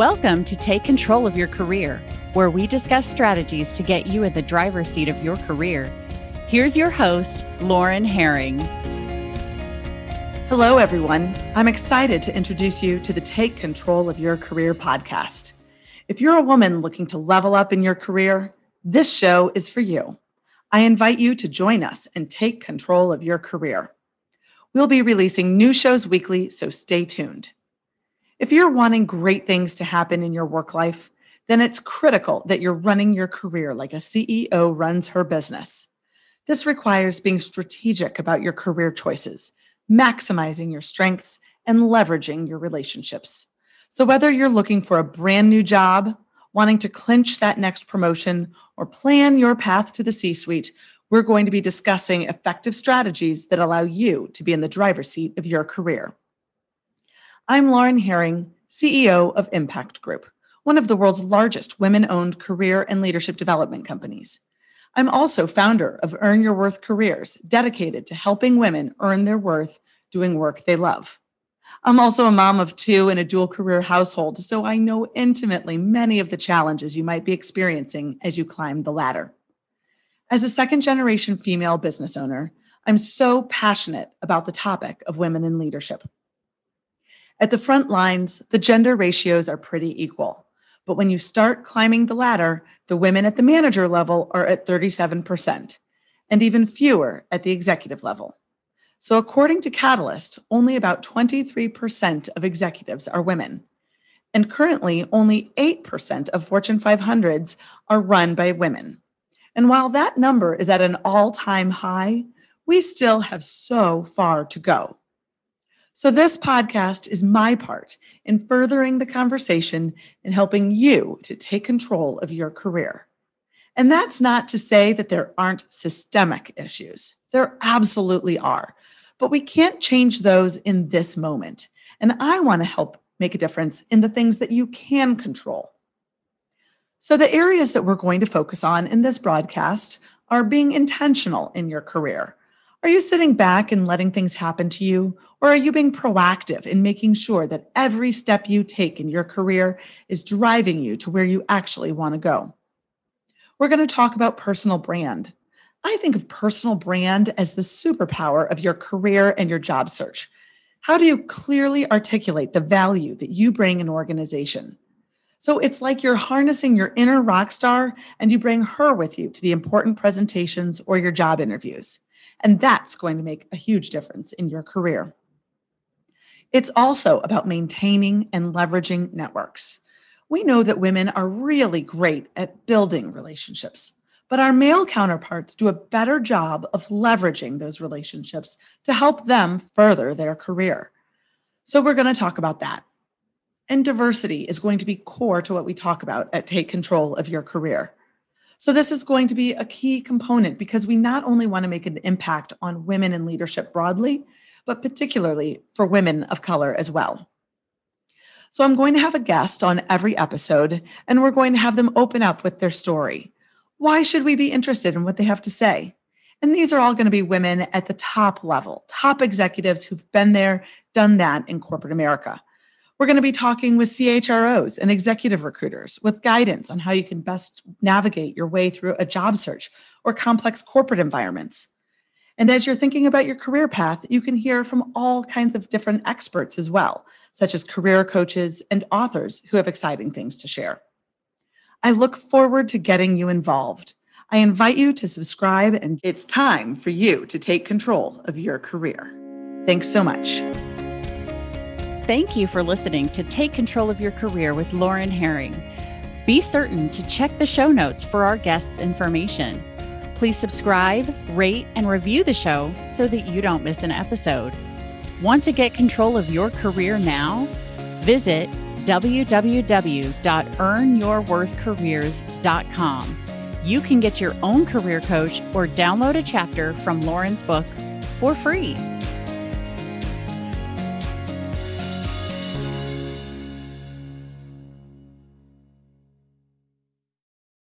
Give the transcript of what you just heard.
Welcome to Take Control of Your Career, where we discuss strategies to get you in the driver's seat of your career. Here's your host, Lauren Herring. Hello, everyone. I'm excited to introduce you to the Take Control of Your Career podcast. If you're a woman looking to level up in your career, this show is for you. I invite you to join us and take control of your career. We'll be releasing new shows weekly, so stay tuned. If you're wanting great things to happen in your work life, then it's critical that you're running your career like a CEO runs her business. This requires being strategic about your career choices, maximizing your strengths, and leveraging your relationships. So, whether you're looking for a brand new job, wanting to clinch that next promotion, or plan your path to the C suite, we're going to be discussing effective strategies that allow you to be in the driver's seat of your career. I'm Lauren Herring, CEO of Impact Group, one of the world's largest women owned career and leadership development companies. I'm also founder of Earn Your Worth Careers, dedicated to helping women earn their worth doing work they love. I'm also a mom of two in a dual career household, so I know intimately many of the challenges you might be experiencing as you climb the ladder. As a second generation female business owner, I'm so passionate about the topic of women in leadership. At the front lines, the gender ratios are pretty equal. But when you start climbing the ladder, the women at the manager level are at 37%, and even fewer at the executive level. So, according to Catalyst, only about 23% of executives are women. And currently, only 8% of Fortune 500s are run by women. And while that number is at an all time high, we still have so far to go. So, this podcast is my part in furthering the conversation and helping you to take control of your career. And that's not to say that there aren't systemic issues, there absolutely are. But we can't change those in this moment. And I want to help make a difference in the things that you can control. So, the areas that we're going to focus on in this broadcast are being intentional in your career are you sitting back and letting things happen to you? Or are you being proactive in making sure that every step you take in your career is driving you to where you actually want to go? We're going to talk about personal brand. I think of personal brand as the superpower of your career and your job search. How do you clearly articulate the value that you bring an organization? So it's like you're harnessing your inner rock star and you bring her with you to the important presentations or your job interviews. And that's going to make a huge difference in your career. It's also about maintaining and leveraging networks. We know that women are really great at building relationships, but our male counterparts do a better job of leveraging those relationships to help them further their career. So, we're going to talk about that. And diversity is going to be core to what we talk about at Take Control of Your Career. So, this is going to be a key component because we not only want to make an impact on women in leadership broadly, but particularly for women of color as well. So, I'm going to have a guest on every episode, and we're going to have them open up with their story. Why should we be interested in what they have to say? And these are all going to be women at the top level, top executives who've been there, done that in corporate America. We're going to be talking with CHROs and executive recruiters with guidance on how you can best navigate your way through a job search or complex corporate environments. And as you're thinking about your career path, you can hear from all kinds of different experts as well, such as career coaches and authors who have exciting things to share. I look forward to getting you involved. I invite you to subscribe, and it's time for you to take control of your career. Thanks so much. Thank you for listening to Take Control of Your Career with Lauren Herring. Be certain to check the show notes for our guests' information. Please subscribe, rate, and review the show so that you don't miss an episode. Want to get control of your career now? Visit www.earnyourworthcareers.com. You can get your own career coach or download a chapter from Lauren's book for free.